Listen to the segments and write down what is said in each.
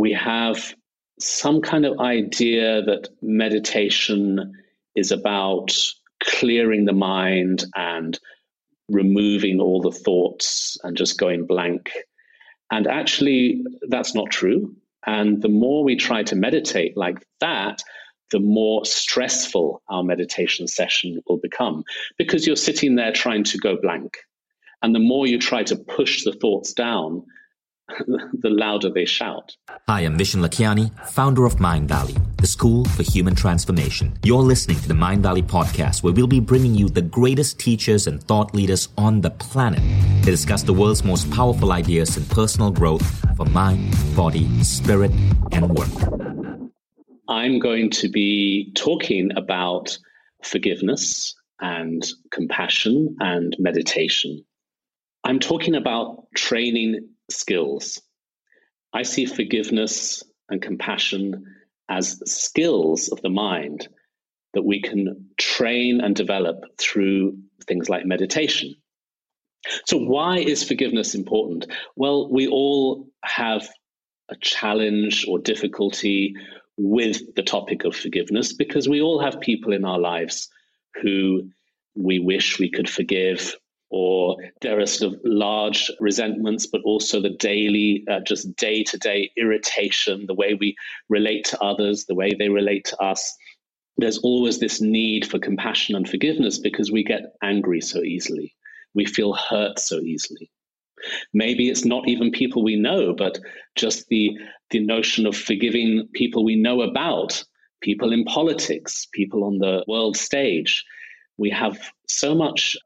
we have some kind of idea that meditation is about clearing the mind and removing all the thoughts and just going blank. And actually, that's not true. And the more we try to meditate like that, the more stressful our meditation session will become because you're sitting there trying to go blank. And the more you try to push the thoughts down, the louder they shout. Hi, I'm Vishen Lakhiani, founder of Mindvalley, the school for human transformation. You're listening to the Mindvalley podcast, where we'll be bringing you the greatest teachers and thought leaders on the planet to discuss the world's most powerful ideas in personal growth for mind, body, spirit, and work. I'm going to be talking about forgiveness and compassion and meditation. I'm talking about training skills. I see forgiveness and compassion as skills of the mind that we can train and develop through things like meditation. So, why is forgiveness important? Well, we all have a challenge or difficulty with the topic of forgiveness because we all have people in our lives who we wish we could forgive or there are sort of large resentments, but also the daily, uh, just day to day irritation, the way we relate to others, the way they relate to us. There's always this need for compassion and forgiveness because we get angry so easily. We feel hurt so easily. Maybe it's not even people we know, but just the, the notion of forgiving people we know about, people in politics, people on the world stage. We have so much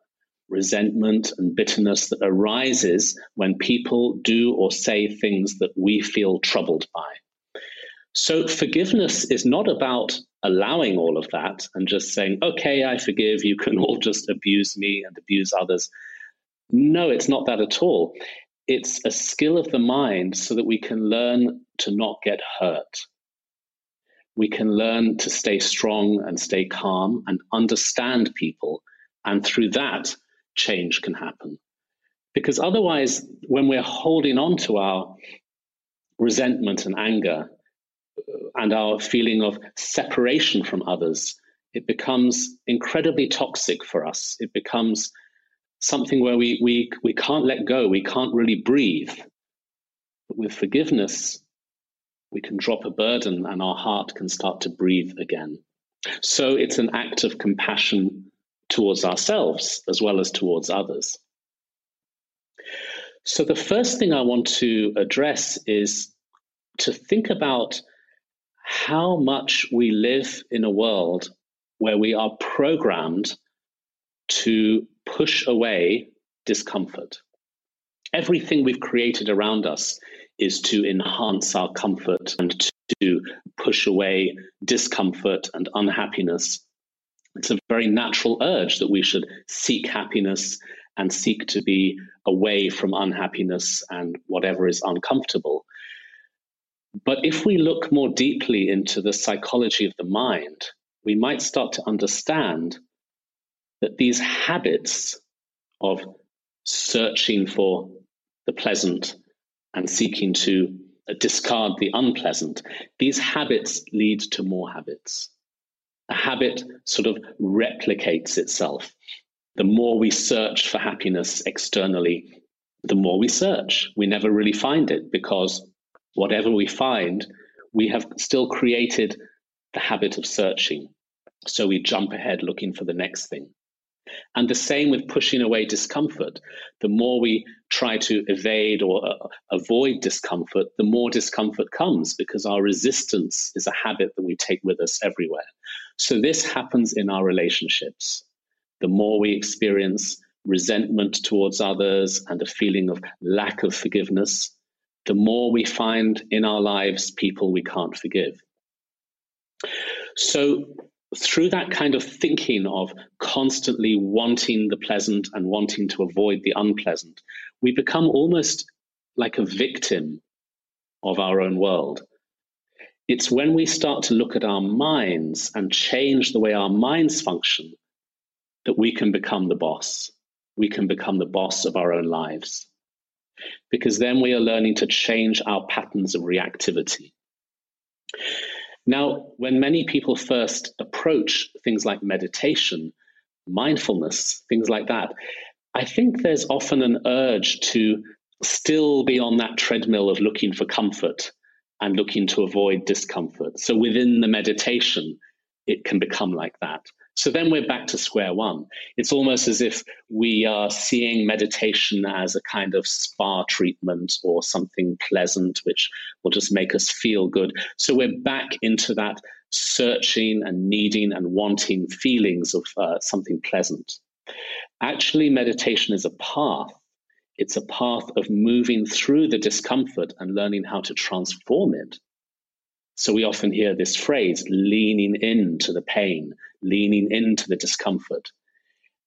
resentment and bitterness that arises when people do or say things that we feel troubled by. So, forgiveness is not about allowing all of that and just saying, okay, I forgive, you can all just abuse me and abuse others. No, it's not that at all. It's a skill of the mind so that we can learn to not get hurt. We can learn to stay strong and stay calm and understand people. And through that, change can happen. Because otherwise, when we're holding on to our resentment and anger uh, and our feeling of separation from others, it becomes incredibly toxic for us. It becomes something where we, we, we can't let go, we can't really breathe. But with forgiveness, we can drop a burden and our heart can start to breathe again. So it's an act of compassion towards ourselves as well as towards others. So, the first thing I want to address is to think about how much we live in a world where we are programmed to push away discomfort. Everything we've created around us is to enhance our comfort and to push away discomfort and unhappiness it's a very natural urge that we should seek happiness and seek to be away from unhappiness and whatever is uncomfortable. But if we look more deeply into the psychology of the mind, we might start to understand that these habits of searching for the pleasant and seeking to discard the unpleasant, these habits lead to more habits a habit sort of replicates itself. The more we search for happiness externally, the more we search. We never really find it because whatever we find, we have still created the habit of searching. So we jump ahead looking for the next thing. And the same with pushing away discomfort. The more we try to evade or uh, avoid discomfort, the more discomfort comes because our resistance is a habit that we take with us everywhere. So this happens in our relationships. The more we experience resentment towards others and a feeling of lack of forgiveness, the more we find in our lives people we can't forgive. So through that kind of thinking of constantly wanting the pleasant and wanting to avoid the unpleasant, we become almost like a victim of our own world. It's when we start to look at our minds and change the way our minds function that we can become the boss. We can become the boss of our own lives. because then we are learning to change our patterns of reactivity. Now, when many people first approach things like meditation, mindfulness, things like that, I think there's often an urge to still be on that treadmill of looking for comfort and looking to avoid discomfort. So within the meditation, it can become like that. So then we're back to square one. It's almost as if we are seeing meditation as a kind of spa treatment or something pleasant, which will just make us feel good. So we're back into that searching and needing and wanting feelings of uh, something pleasant. Actually, meditation is a path. It's a path of moving through the discomfort and learning how to transform it so we often hear this phrase leaning into the pain, leaning into the discomfort.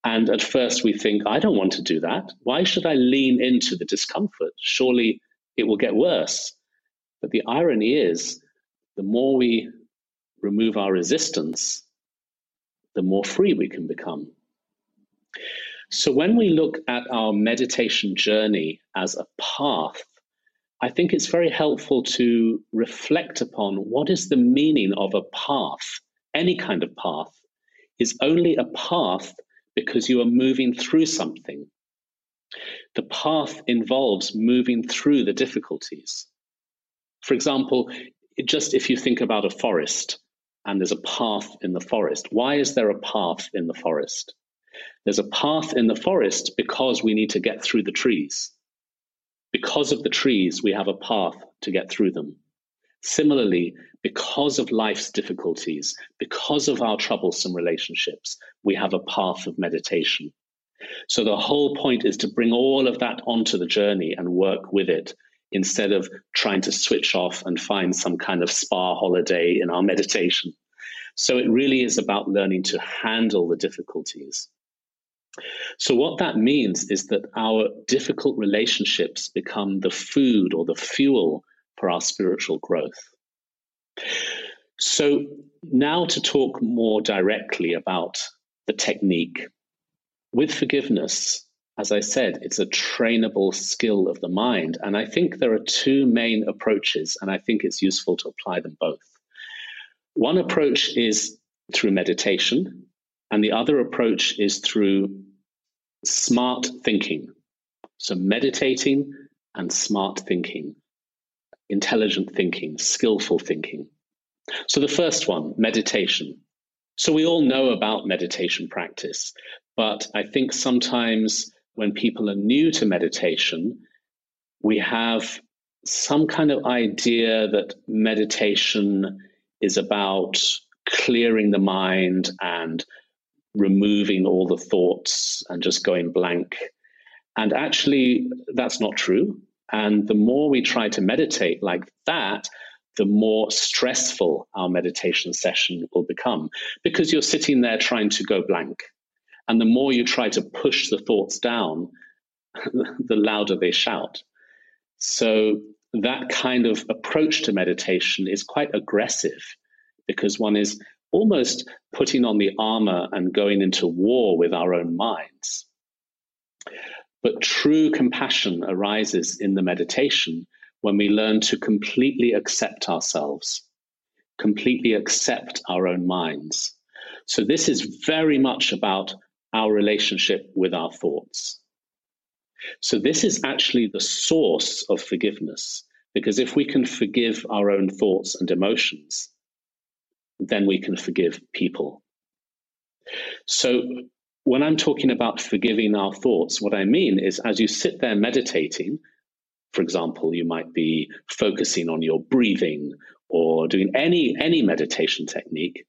And at first we think, I don't want to do that. Why should I lean into the discomfort? Surely it will get worse. But the irony is, the more we remove our resistance, the more free we can become. So when we look at our meditation journey as a path I think it's very helpful to reflect upon what is the meaning of a path. Any kind of path is only a path because you are moving through something. The path involves moving through the difficulties. For example, just if you think about a forest and there's a path in the forest, why is there a path in the forest? There's a path in the forest because we need to get through the trees. Because of the trees, we have a path to get through them. Similarly, because of life's difficulties, because of our troublesome relationships, we have a path of meditation. So the whole point is to bring all of that onto the journey and work with it instead of trying to switch off and find some kind of spa holiday in our meditation. So it really is about learning to handle the difficulties so, what that means is that our difficult relationships become the food or the fuel for our spiritual growth. So, now to talk more directly about the technique. With forgiveness, as I said, it's a trainable skill of the mind. And I think there are two main approaches, and I think it's useful to apply them both. One approach is through meditation, and the other approach is through smart thinking. So, meditating and smart thinking, intelligent thinking, skillful thinking. So, the first one, meditation. So, we all know about meditation practice, but I think sometimes when people are new to meditation, we have some kind of idea that meditation is about clearing the mind and removing all the thoughts and just going blank. And actually, that's not true. And the more we try to meditate like that, the more stressful our meditation session will become because you're sitting there trying to go blank. And the more you try to push the thoughts down, the louder they shout. So, that kind of approach to meditation is quite aggressive because one is almost putting on the armor and going into war with our own minds. But true compassion arises in the meditation when we learn to completely accept ourselves, completely accept our own minds. So, this is very much about our relationship with our thoughts. So, this is actually the source of forgiveness, because if we can forgive our own thoughts and emotions, then we can forgive people. So, when I'm talking about forgiving our thoughts, what I mean is as you sit there meditating, for example, you might be focusing on your breathing or doing any, any meditation technique,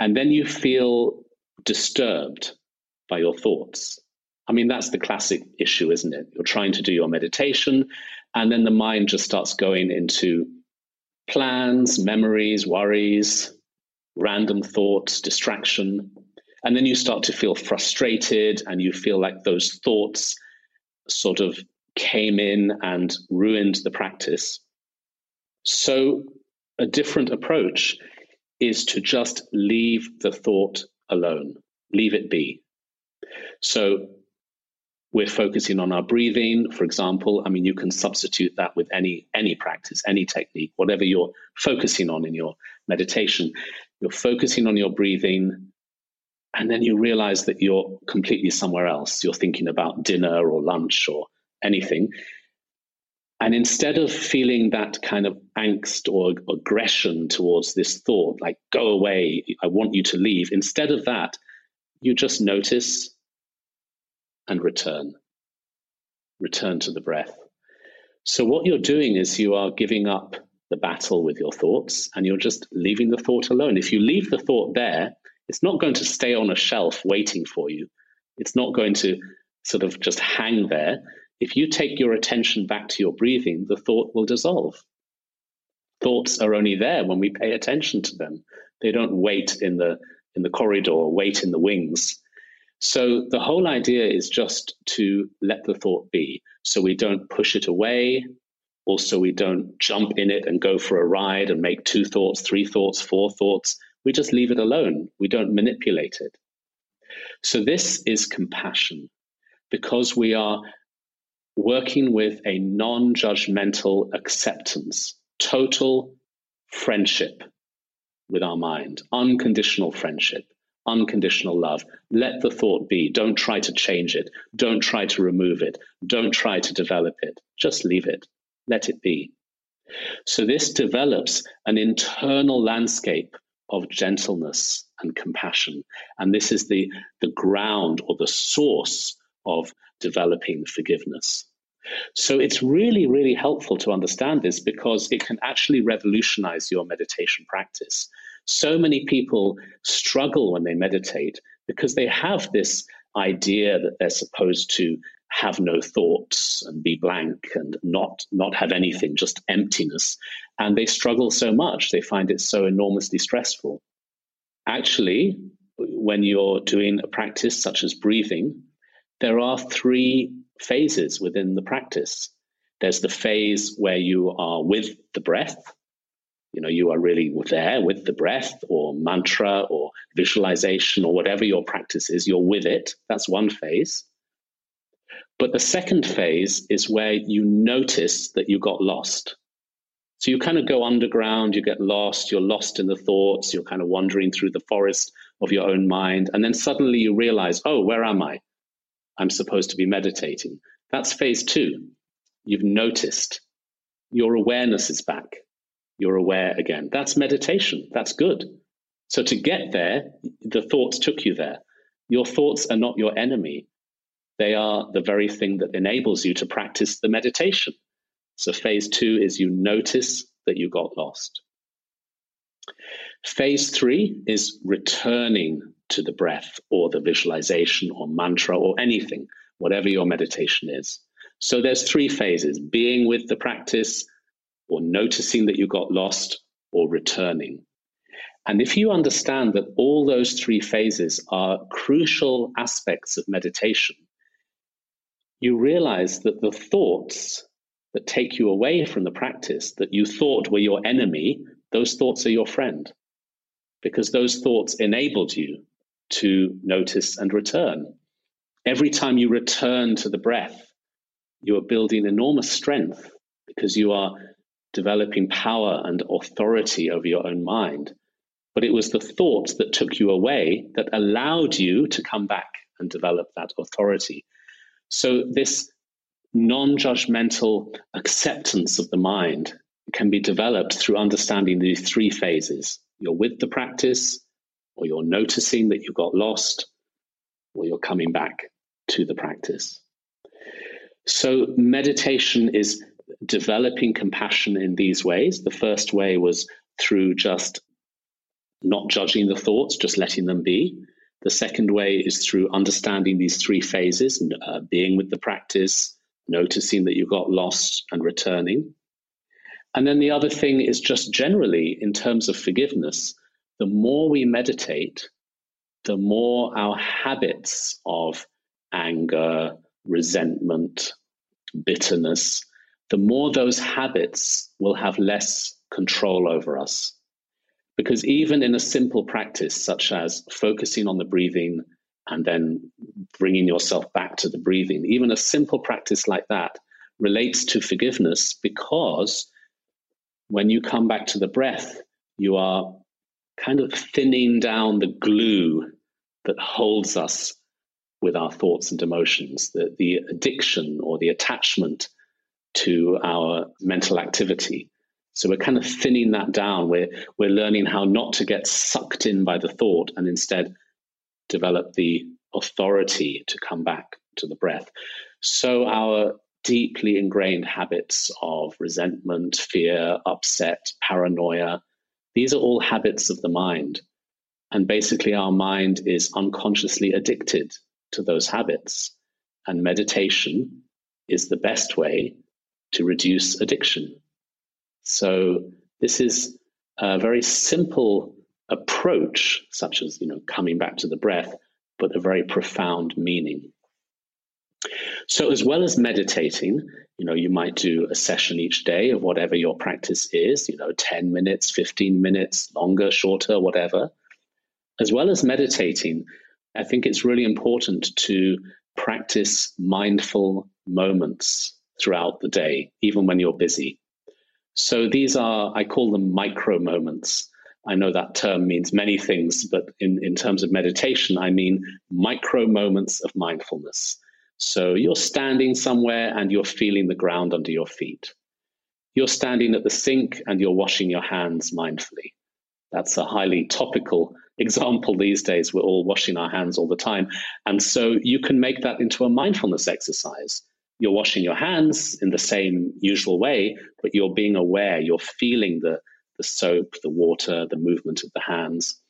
and then you feel disturbed by your thoughts. I mean, that's the classic issue, isn't it? You're trying to do your meditation, and then the mind just starts going into plans, memories, worries, random thoughts, distraction. And then you start to feel frustrated and you feel like those thoughts sort of came in and ruined the practice. So, a different approach is to just leave the thought alone, leave it be. So, we're focusing on our breathing, for example. I mean, you can substitute that with any any practice, any technique, whatever you're focusing on in your meditation. You're focusing on your breathing, and then you realize that you're completely somewhere else. You're thinking about dinner or lunch or anything. And instead of feeling that kind of angst or aggression towards this thought, like, go away, I want you to leave, instead of that, you just notice and return. Return to the breath. So, what you're doing is you are giving up the battle with your thoughts and you're just leaving the thought alone. If you leave the thought there, it's not going to stay on a shelf waiting for you. It's not going to sort of just hang there. If you take your attention back to your breathing, the thought will dissolve. Thoughts are only there when we pay attention to them. They don't wait in the in the corridor, wait in the wings. So the whole idea is just to let the thought be. So we don't push it away. Also, we don't jump in it and go for a ride and make two thoughts, three thoughts, four thoughts. We just leave it alone. We don't manipulate it. So this is compassion because we are working with a non judgmental acceptance, total friendship with our mind, unconditional friendship, unconditional love. Let the thought be. Don't try to change it. Don't try to remove it. Don't try to develop it. Just leave it. Let it be. So, this develops an internal landscape of gentleness and compassion. And this is the, the ground or the source of developing forgiveness. So it's really, really helpful to understand this because it can actually revolutionize your meditation practice. So many people struggle when they meditate because they have this idea that they're supposed to have no thoughts and be blank and not not have anything just emptiness and they struggle so much they find it so enormously stressful actually when you're doing a practice such as breathing there are three phases within the practice. There's the phase where you are with the breath. You know, you are really there with the breath or mantra or visualization or whatever your practice is, you're with it. That's one phase. But the second phase is where you notice that you got lost. So you kind of go underground, you get lost, you're lost in the thoughts, you're kind of wandering through the forest of your own mind. And then suddenly you realize, oh, where am I? I'm supposed to be meditating. That's phase two. You've noticed. Your awareness is back. You're aware again. That's meditation. That's good. So to get there, the thoughts took you there. Your thoughts are not your enemy. They are the very thing that enables you to practice the meditation. So phase two is you notice that you got lost. Phase three is returning to the breath or the visualization or mantra or anything, whatever your meditation is. So there's three phases being with the practice, or noticing that you got lost, or returning. And if you understand that all those three phases are crucial aspects of meditation, you realize that the thoughts that take you away from the practice that you thought were your enemy, those thoughts are your friend because those thoughts enabled you to notice and return. Every time you return to the breath, you are building enormous strength because you are developing power and authority over your own mind. But it was the thoughts that took you away that allowed you to come back and develop that authority. So, this non judgmental acceptance of the mind can be developed through understanding these three phases. You're with the practice, or you're noticing that you got lost, or you're coming back to the practice. So, meditation is developing compassion in these ways. The first way was through just not judging the thoughts, just letting them be. The second way is through understanding these three phases, uh, being with the practice, noticing that you got lost and returning. And then the other thing is just generally in terms of forgiveness, the more we meditate, the more our habits of anger, resentment, bitterness, the more those habits will have less control over us. Because even in a simple practice such as focusing on the breathing and then bringing yourself back to the breathing. Even a simple practice like that relates to forgiveness because when you come back to the breath, you are kind of thinning down the glue that holds us with our thoughts and emotions, the, the addiction or the attachment to our mental activity. So we're kind of thinning that down. We're, we're learning how not to get sucked in by the thought and instead develop the authority to come back to the breath. So our deeply ingrained habits of resentment, fear, upset, paranoia, these are all habits of the mind. And basically, our mind is unconsciously addicted to those habits. And meditation is the best way to reduce addiction. So, this is a very simple approach, such as you know, coming back to the breath, but a very profound meaning. So, as well as meditating, you know, you might do a session each day of whatever your practice is, you know, 10 minutes, 15 minutes, longer, shorter, whatever. As well as meditating, I think it's really important to practice mindful moments throughout the day, even when you're busy. So these are, I call them micro moments. I know that term means many things, but in, in terms of meditation, I mean micro moments of mindfulness. So you're standing somewhere and you're feeling the ground under your feet. You're standing at the sink and you're washing your hands mindfully. That's a highly topical example these days. We're all washing our hands all the time. And so you can make that into a mindfulness exercise. You're washing your hands in the same usual way, but you're being aware, you're feeling the, the soap, the water, the movement of the hands.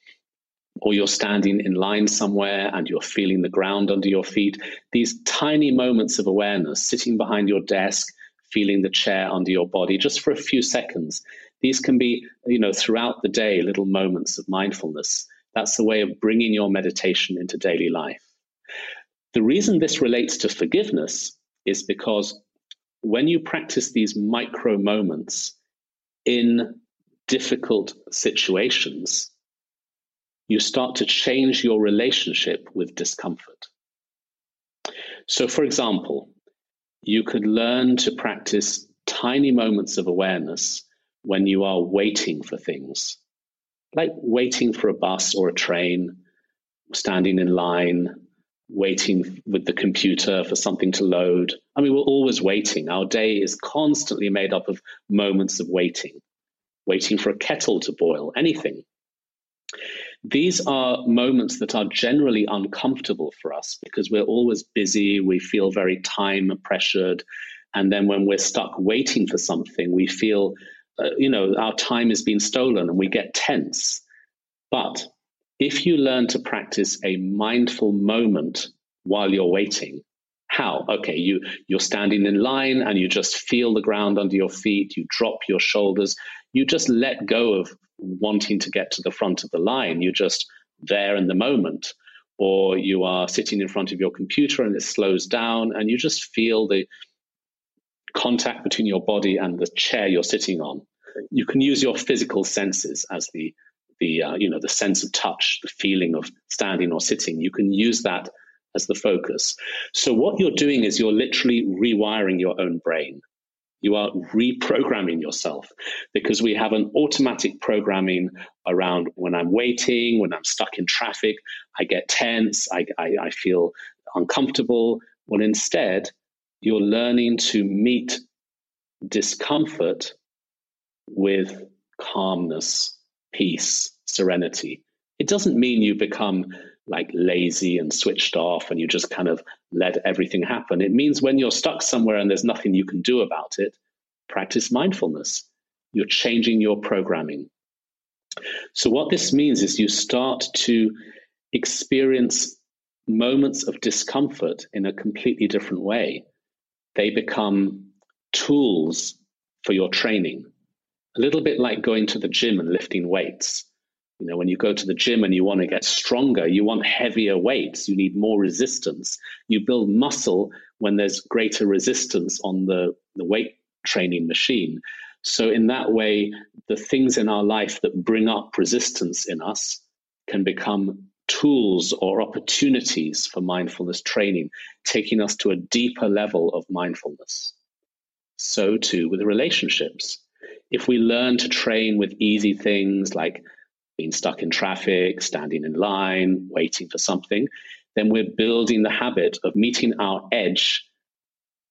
Or you're standing in line somewhere and you're feeling the ground under your feet. These tiny moments of awareness, sitting behind your desk, feeling the chair under your body just for a few seconds. These can be, you know, throughout the day, little moments of mindfulness. That's the way of bringing your meditation into daily life. The reason this relates to forgiveness is because when you practice these micro moments in difficult situations, you start to change your relationship with discomfort. So, for example, you could learn to practice tiny moments of awareness when you are waiting for things like waiting for a bus or a train, standing in line, waiting with the computer for something to load. I mean, we're always waiting. Our day is constantly made up of moments of waiting, waiting for a kettle to boil, anything. These are moments that are generally uncomfortable for us because we're always busy, we feel very time pressured. And then when we're stuck waiting for something, we feel uh, you know, our time is being stolen and we get tense. But if you learn to practice a mindful moment while you're waiting, how? Okay, you you're standing in line and you just feel the ground under your feet, you drop your shoulders, you just let go of wanting to get to the front of the line. You're just there in the moment. Or you are sitting in front of your computer and it slows down and you just feel the contact between your body and the chair you're sitting on. You can use your physical senses as the the uh, you know the sense of touch, the feeling of standing or sitting. You can use that as the focus. So what you're doing is you're literally rewiring your own brain. You are reprogramming yourself because we have an automatic programming around when I'm waiting, when I'm stuck in traffic, I get tense, I, I, I feel uncomfortable. Well, instead, you're learning to meet discomfort with calmness, peace, serenity. It doesn't mean you become like lazy and switched off and you just kind of let everything happen. It means when you're stuck somewhere and there's nothing you can do about it, practice mindfulness. You're changing your programming. So, what this means is you start to experience moments of discomfort in a completely different way they become tools for your training. A little bit like going to the gym and lifting weights. You know, when you go to the gym and you want to get stronger, you want heavier weights, you need more resistance. You build muscle when there's greater resistance on the, the weight training machine. So, in that way, the things in our life that bring up resistance in us can become tools or opportunities for mindfulness training, taking us to a deeper level of mindfulness. So, too, with relationships. If we learn to train with easy things like being stuck in traffic, standing in line, waiting for something, then we're building the habit of meeting our edge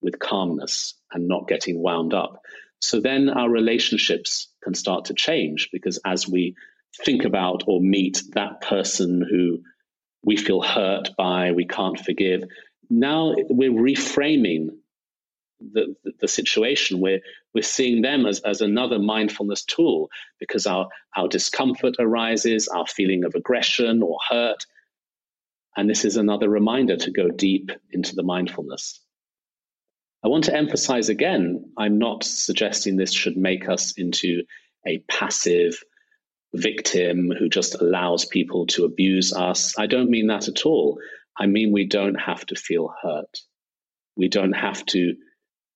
with calmness and not getting wound up. So then our relationships can start to change because as we think about or meet that person who we feel hurt by, we can't forgive, now we're reframing the, the, situation. We're, we're seeing them as, as another mindfulness tool because our, our discomfort arises, our feeling of aggression or hurt. And this is another reminder to go deep into the mindfulness. I want to emphasize again, I'm not suggesting this should make us into a passive victim who just allows people to abuse us. I don't mean that at all. I mean, we don't have to feel hurt. We don't have to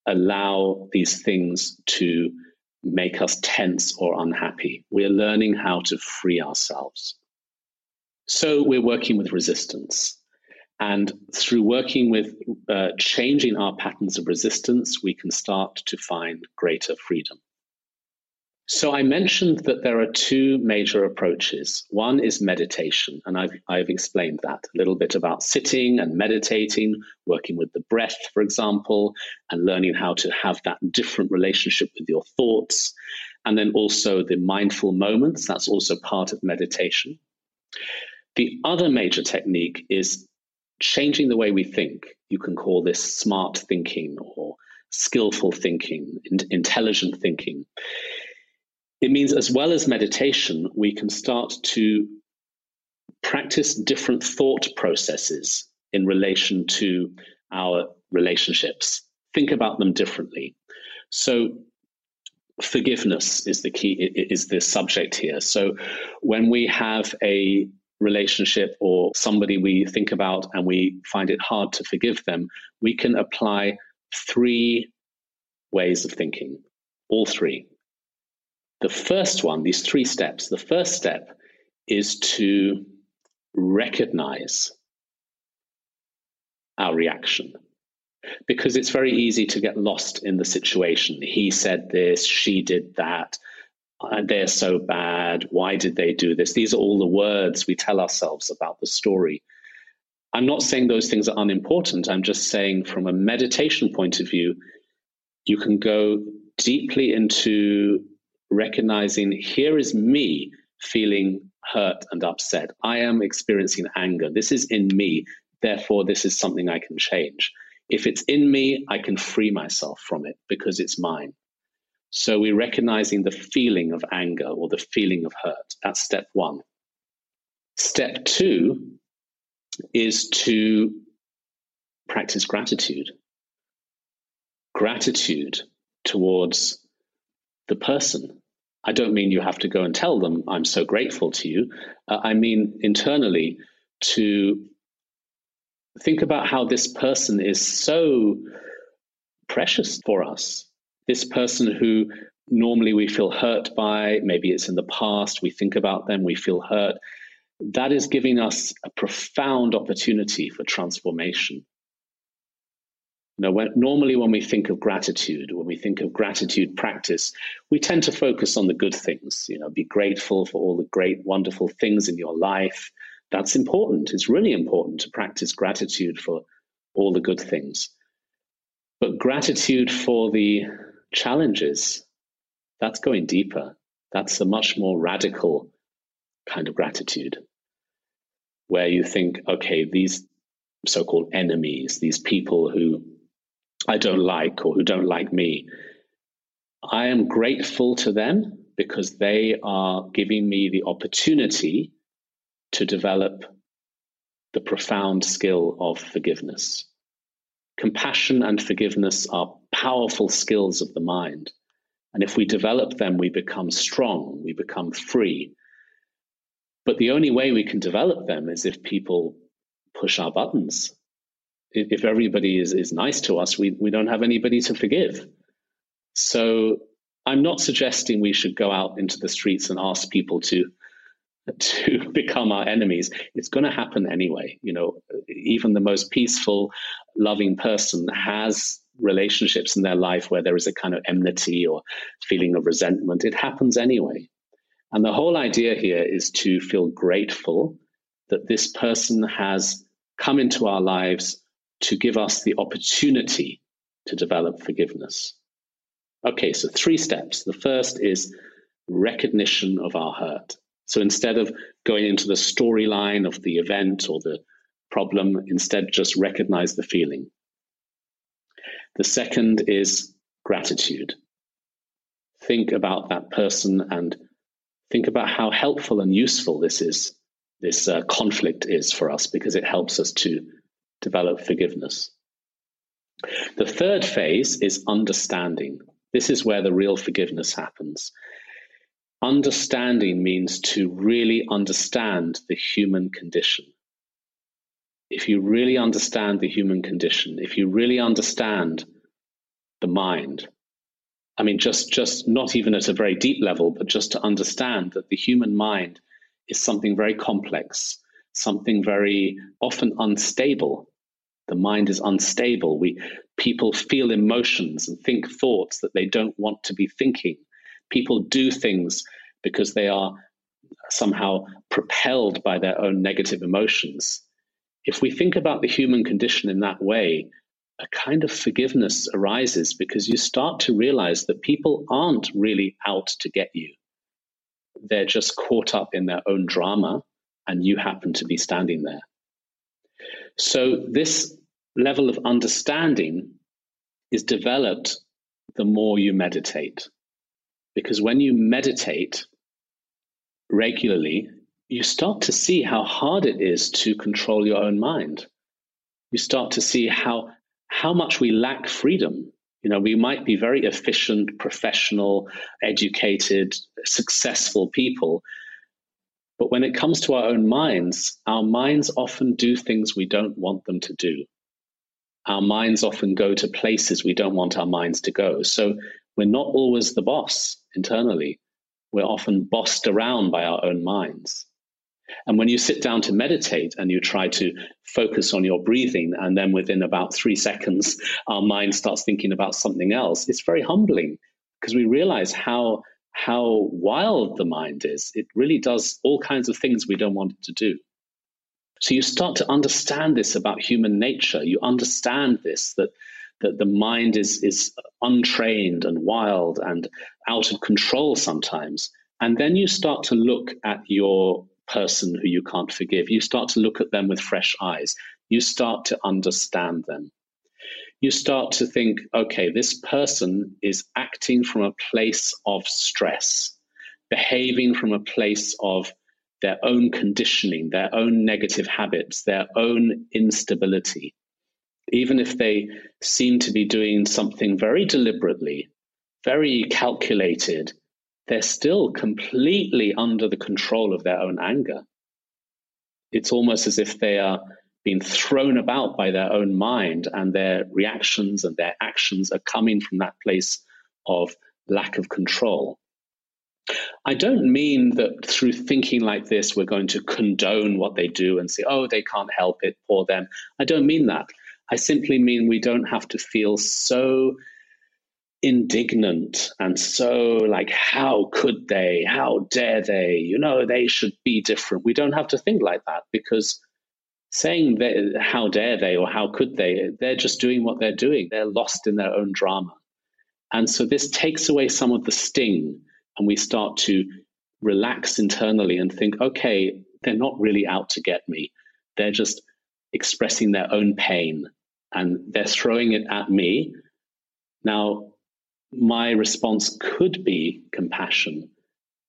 allow these things to make us tense or unhappy. We're learning how to free ourselves. So we're working with resistance. And through working with uh, changing our patterns of resistance, we can start to find greater freedom. So I mentioned that there are two major approaches. One is meditation, and I've, I've explained that a little bit about sitting and meditating, working with the breath, for example, and learning how to have that different relationship with your thoughts. And then also the mindful moments, that's also part of meditation. The other major technique is changing the way we think. You can call this smart thinking or skillful thinking, intelligent thinking. It means, as well as meditation, we can start to practice different thought processes in relation to our relationships, think about them differently. So, forgiveness is the key, is the subject here. So, when we have a relationship or somebody we think about and we find it hard to forgive them, we can apply three ways of thinking, all three. The first one, these three steps, the first step is to recognize our reaction. Because it's very easy to get lost in the situation. He said this, she did that, uh, they're so bad. Why did they do this? These are all the words we tell ourselves about the story. I'm not saying those things are unimportant. I'm just saying, from a meditation point of view, you can go deeply into recognizing here is me feeling hurt and upset. I am experiencing anger. This is in me. Therefore, this is something I can change. If it's in me, I can free myself from it because it's mine. So we're recognizing the feeling of anger or the feeling of hurt. That's step one. Step two is to practice gratitude. Gratitude towards the person. I don't mean you have to go and tell them, I'm so grateful to you. Uh, I mean internally to think about how this person is so precious for us this person who normally we feel hurt by, maybe it's in the past, we think about them, we feel hurt. That is giving us a profound opportunity for transformation. Know, when, normally when we think of gratitude, when we think of gratitude practice, we tend to focus on the good things. You know, be grateful for all the great, wonderful things in your life. That's important. It's really important to practice gratitude for all the good things. But gratitude for the challenges, that's going deeper. That's a much more radical kind of gratitude where you think, okay, these so called enemies, these people who I don't like or who don't like me, I am grateful to them because they are giving me the opportunity to develop the profound skill of forgiveness. Compassion and forgiveness are powerful skills of the mind. And if we develop them, we become strong, we become free. But the only way we can develop them is if people push our buttons. If everybody is, is nice to us, we, we don't have anybody to forgive. So I'm not suggesting we should go out into the streets and ask people to to become our enemies, it's going to happen anyway. You know, even the most peaceful, loving person has relationships in their life where there is a kind of enmity or feeling of resentment. It happens anyway. And the whole idea here is to feel grateful that this person has come into our lives to give us the opportunity to develop forgiveness. Okay, so three steps. The first is recognition of our hurt. So instead of going into the storyline of the event or the problem, instead just recognize the feeling. The second is gratitude. Think about that person and think about how helpful and useful this is, this uh, conflict is for us because it helps us to develop forgiveness. The third phase is understanding. This is where the real forgiveness happens. Understanding means to really understand the human condition. If you really understand the human condition, if you really understand the mind, I mean, just, just not even at a very deep level, but just to understand that the human mind is something very complex, something very often unstable. The mind is unstable. We people feel emotions and think thoughts that they don't want to be thinking. People do things because they are somehow propelled by their own negative emotions. If we think about the human condition in that way, a kind of forgiveness arises because you start to realize that people aren't really out to get you. They're just caught up in their own drama, and you happen to be standing there. So, this level of understanding is developed the more you meditate. Because when you meditate regularly, you start to see how hard it is to control your own mind. You start to see how how much we lack freedom. You know, we might be very efficient, professional, educated, successful people, but when it comes to our own minds, our minds often do things we don't want them to do. Our minds often go to places we don't want our minds to go. So we're not always the boss internally. We're often bossed around by our own minds. And when you sit down to meditate and you try to focus on your breathing, and then within about three seconds, our mind starts thinking about something else, it's very humbling because we realize how, how wild the mind is. It really does all kinds of things we don't want it to do. So you start to understand this about human nature. You understand this that that the mind is is untrained and wild and out of control sometimes. And then you start to look at your person who you can't forgive. You start to look at them with fresh eyes. You start to understand them. You start to think, okay, this person is acting from a place of stress, behaving from a place of their own conditioning, their own negative habits, their own instability. Even if they seem to be doing something very deliberately, very calculated, they're still completely under the control of their own anger. It's almost as if they are being thrown about by their own mind, and their reactions and their actions are coming from that place of lack of control. I don't mean that through thinking like this, we're going to condone what they do and say, oh, they can't help it, poor them. I don't mean that. I simply mean we don't have to feel so indignant and so like how could they how dare they you know they should be different we don't have to think like that because saying that, how dare they or how could they they're just doing what they're doing they're lost in their own drama and so this takes away some of the sting and we start to relax internally and think okay they're not really out to get me they're just expressing their own pain and they're throwing it at me now my response could be compassion.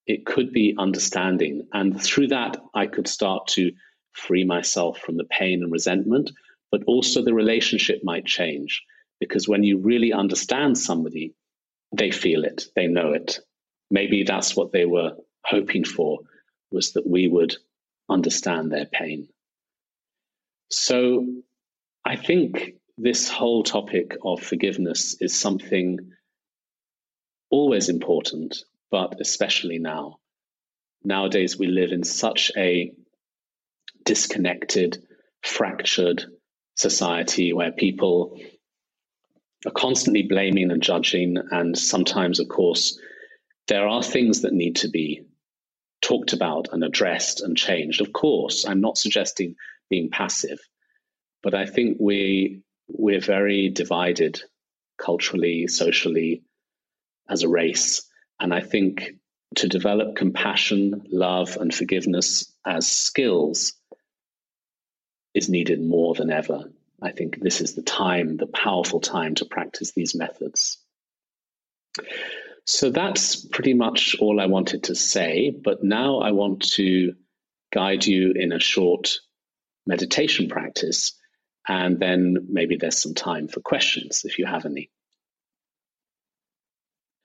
It could be understanding. And through that, I could start to free myself from the pain and resentment, but also the relationship might change. Because when you really understand somebody, they feel it, they know it. Maybe that's what they were hoping for, was that we would understand their pain. So I think this whole topic of forgiveness is something always important, but especially now. nowadays we live in such a disconnected, fractured society where people are constantly blaming and judging. And sometimes, of course, there are things that need to be talked about and addressed and changed. Of course, I'm not suggesting being passive, but I think we we're very divided culturally, socially, as a race. And I think to develop compassion, love, and forgiveness as skills is needed more than ever. I think this is the time, the powerful time to practice these methods. So that's pretty much all I wanted to say. But now I want to guide you in a short meditation practice. And then maybe there's some time for questions if you have any.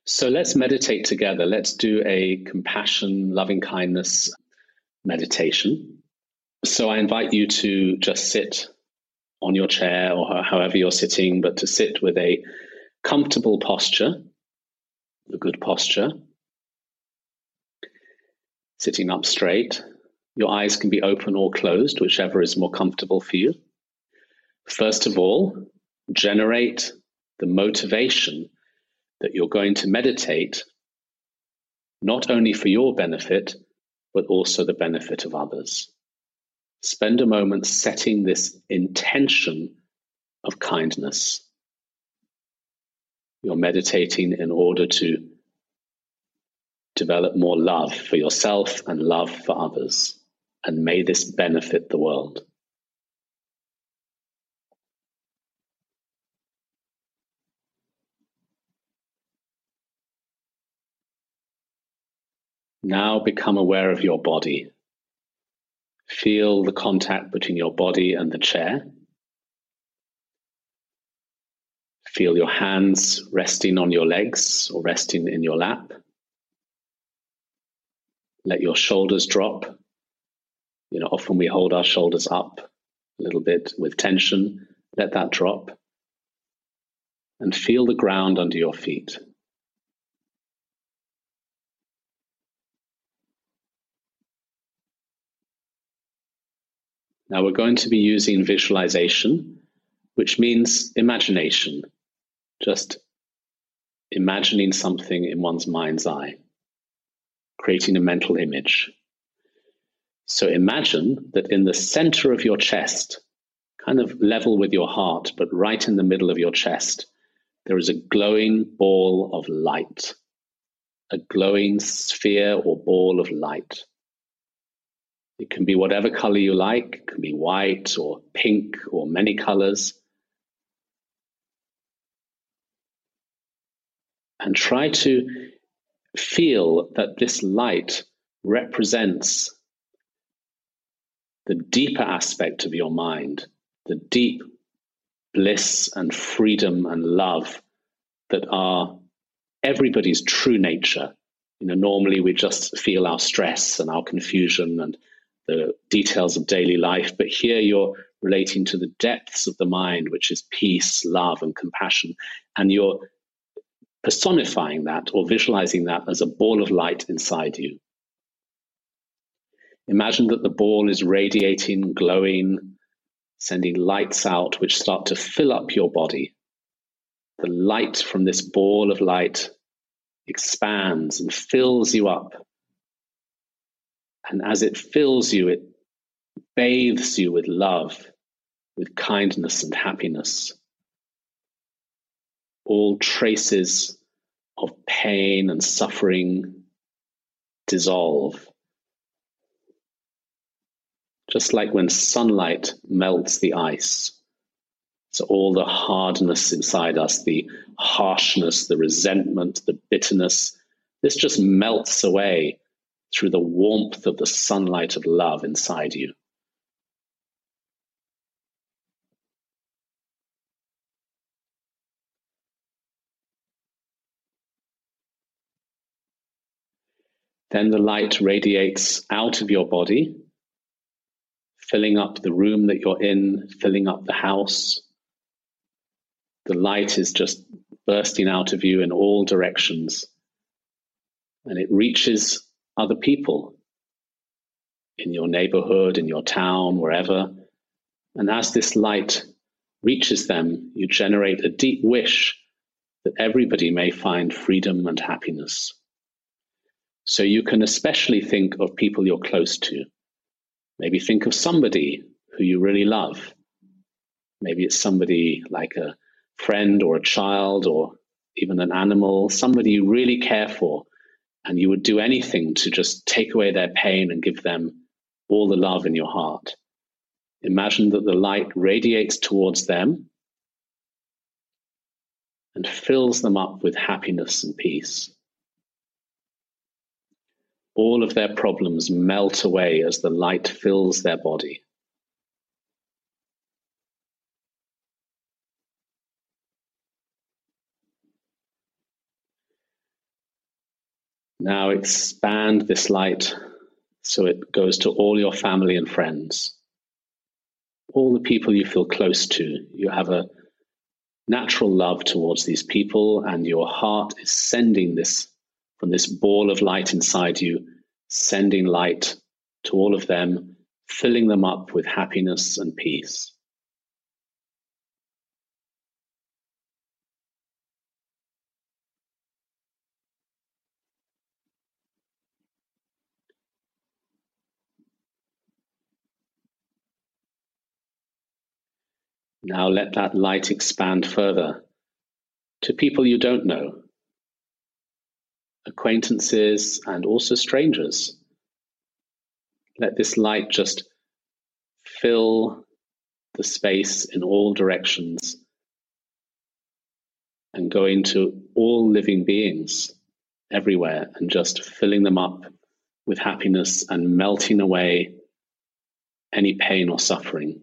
So let's meditate together. Let's do a compassion, loving kindness meditation. So I invite you to just sit on your chair or however you're sitting, but to sit with a comfortable posture, a good posture. Sitting up straight. Your eyes can be open or closed, whichever is more comfortable for you. First of all, generate the motivation that you're going to meditate not only for your benefit, but also the benefit of others. Spend a moment setting this intention of kindness. You're meditating in order to develop more love for yourself and love for others. And may this benefit the world. Now become aware of your body. Feel the contact between your body and the chair. Feel your hands resting on your legs or resting in your lap. Let your shoulders drop. You know, often we hold our shoulders up a little bit with tension. Let that drop. And feel the ground under your feet. Now we're going to be using visualization, which means imagination, just imagining something in one's mind's eye, creating a mental image. So imagine that in the center of your chest, kind of level with your heart, but right in the middle of your chest, there is a glowing ball of light, a glowing sphere or ball of light. It can be whatever color you like, it can be white or pink or many colors. And try to feel that this light represents the deeper aspect of your mind, the deep bliss and freedom and love that are everybody's true nature. You know, normally we just feel our stress and our confusion and the details of daily life, but here you're relating to the depths of the mind, which is peace, love, and compassion. And you're personifying that or visualizing that as a ball of light inside you. Imagine that the ball is radiating, glowing, sending lights out which start to fill up your body. The light from this ball of light expands and fills you up and as it fills you, it bathes you with love, with kindness and happiness. All traces of pain and suffering dissolve. Just like when sunlight melts the ice. So, all the hardness inside us, the harshness, the resentment, the bitterness, this just melts away through the warmth of the sunlight of love inside you. Then the light radiates out of your body, filling up the room that you're in, filling up the house. The light is just bursting out of you in all directions. And it reaches other people in your neighborhood, in your town, wherever. And as this light reaches them, you generate a deep wish that everybody may find freedom and happiness. So you can especially think of people you're close to. Maybe think of somebody who you really love. Maybe it's somebody like a friend or a child or even an animal, somebody you really care for, and you would do anything to just take away their pain and give them all the love in your heart. Imagine that the light radiates towards them and fills them up with happiness and peace. All of their problems melt away as the light fills their body. Now expand this light so it goes to all your family and friends, all the people you feel close to. You have a natural love towards these people, and your heart is sending this from this ball of light inside you, sending light to all of them, filling them up with happiness and peace. Now let that light expand further to people you don't know, acquaintances, and also strangers. Let this light just fill the space in all directions and go into all living beings everywhere and just filling them up with happiness and melting away any pain or suffering.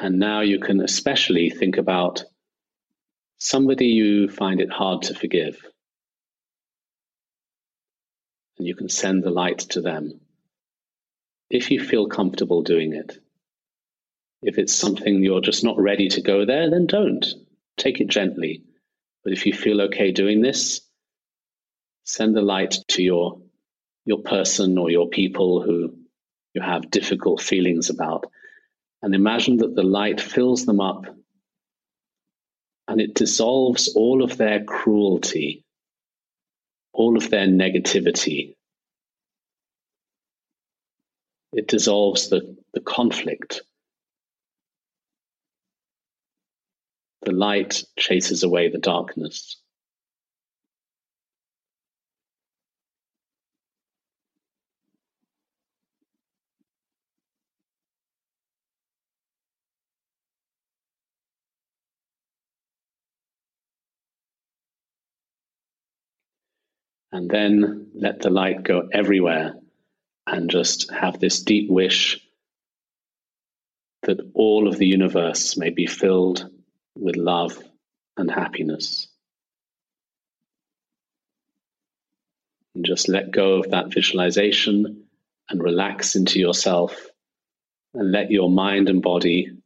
And now you can especially think about somebody you find it hard to forgive. And you can send the light to them if you feel comfortable doing it. If it's something you're just not ready to go there, then don't. Take it gently. But if you feel okay doing this, send the light to your your person or your people who you have difficult feelings about and imagine that the light fills them up and it dissolves all of their cruelty, all of their negativity. It dissolves the, the conflict. The light chases away the darkness. And then let the light go everywhere and just have this deep wish that all of the universe may be filled with love and happiness. And just let go of that visualization and relax into yourself and let your mind and body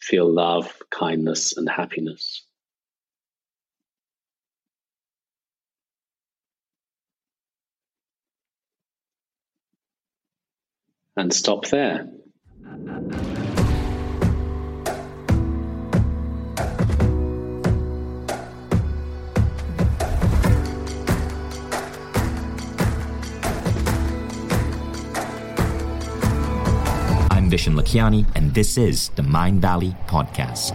feel love, kindness, and happiness. And stop there. I'm Vishen Lakhiani, and this is the Mindvalley Podcast.